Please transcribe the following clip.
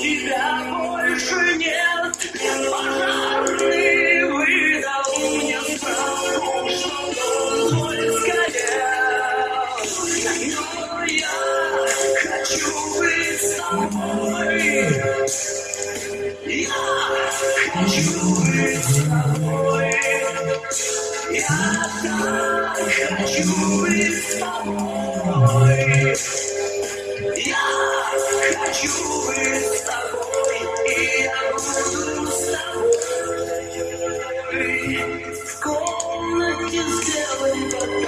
тебя больше нет. Пожарный выдал мне справку, что твой сгорел. Но я хочу быть с тобой. Я хочу быть с тобой. Я так хочу быть с тобой. Thank you.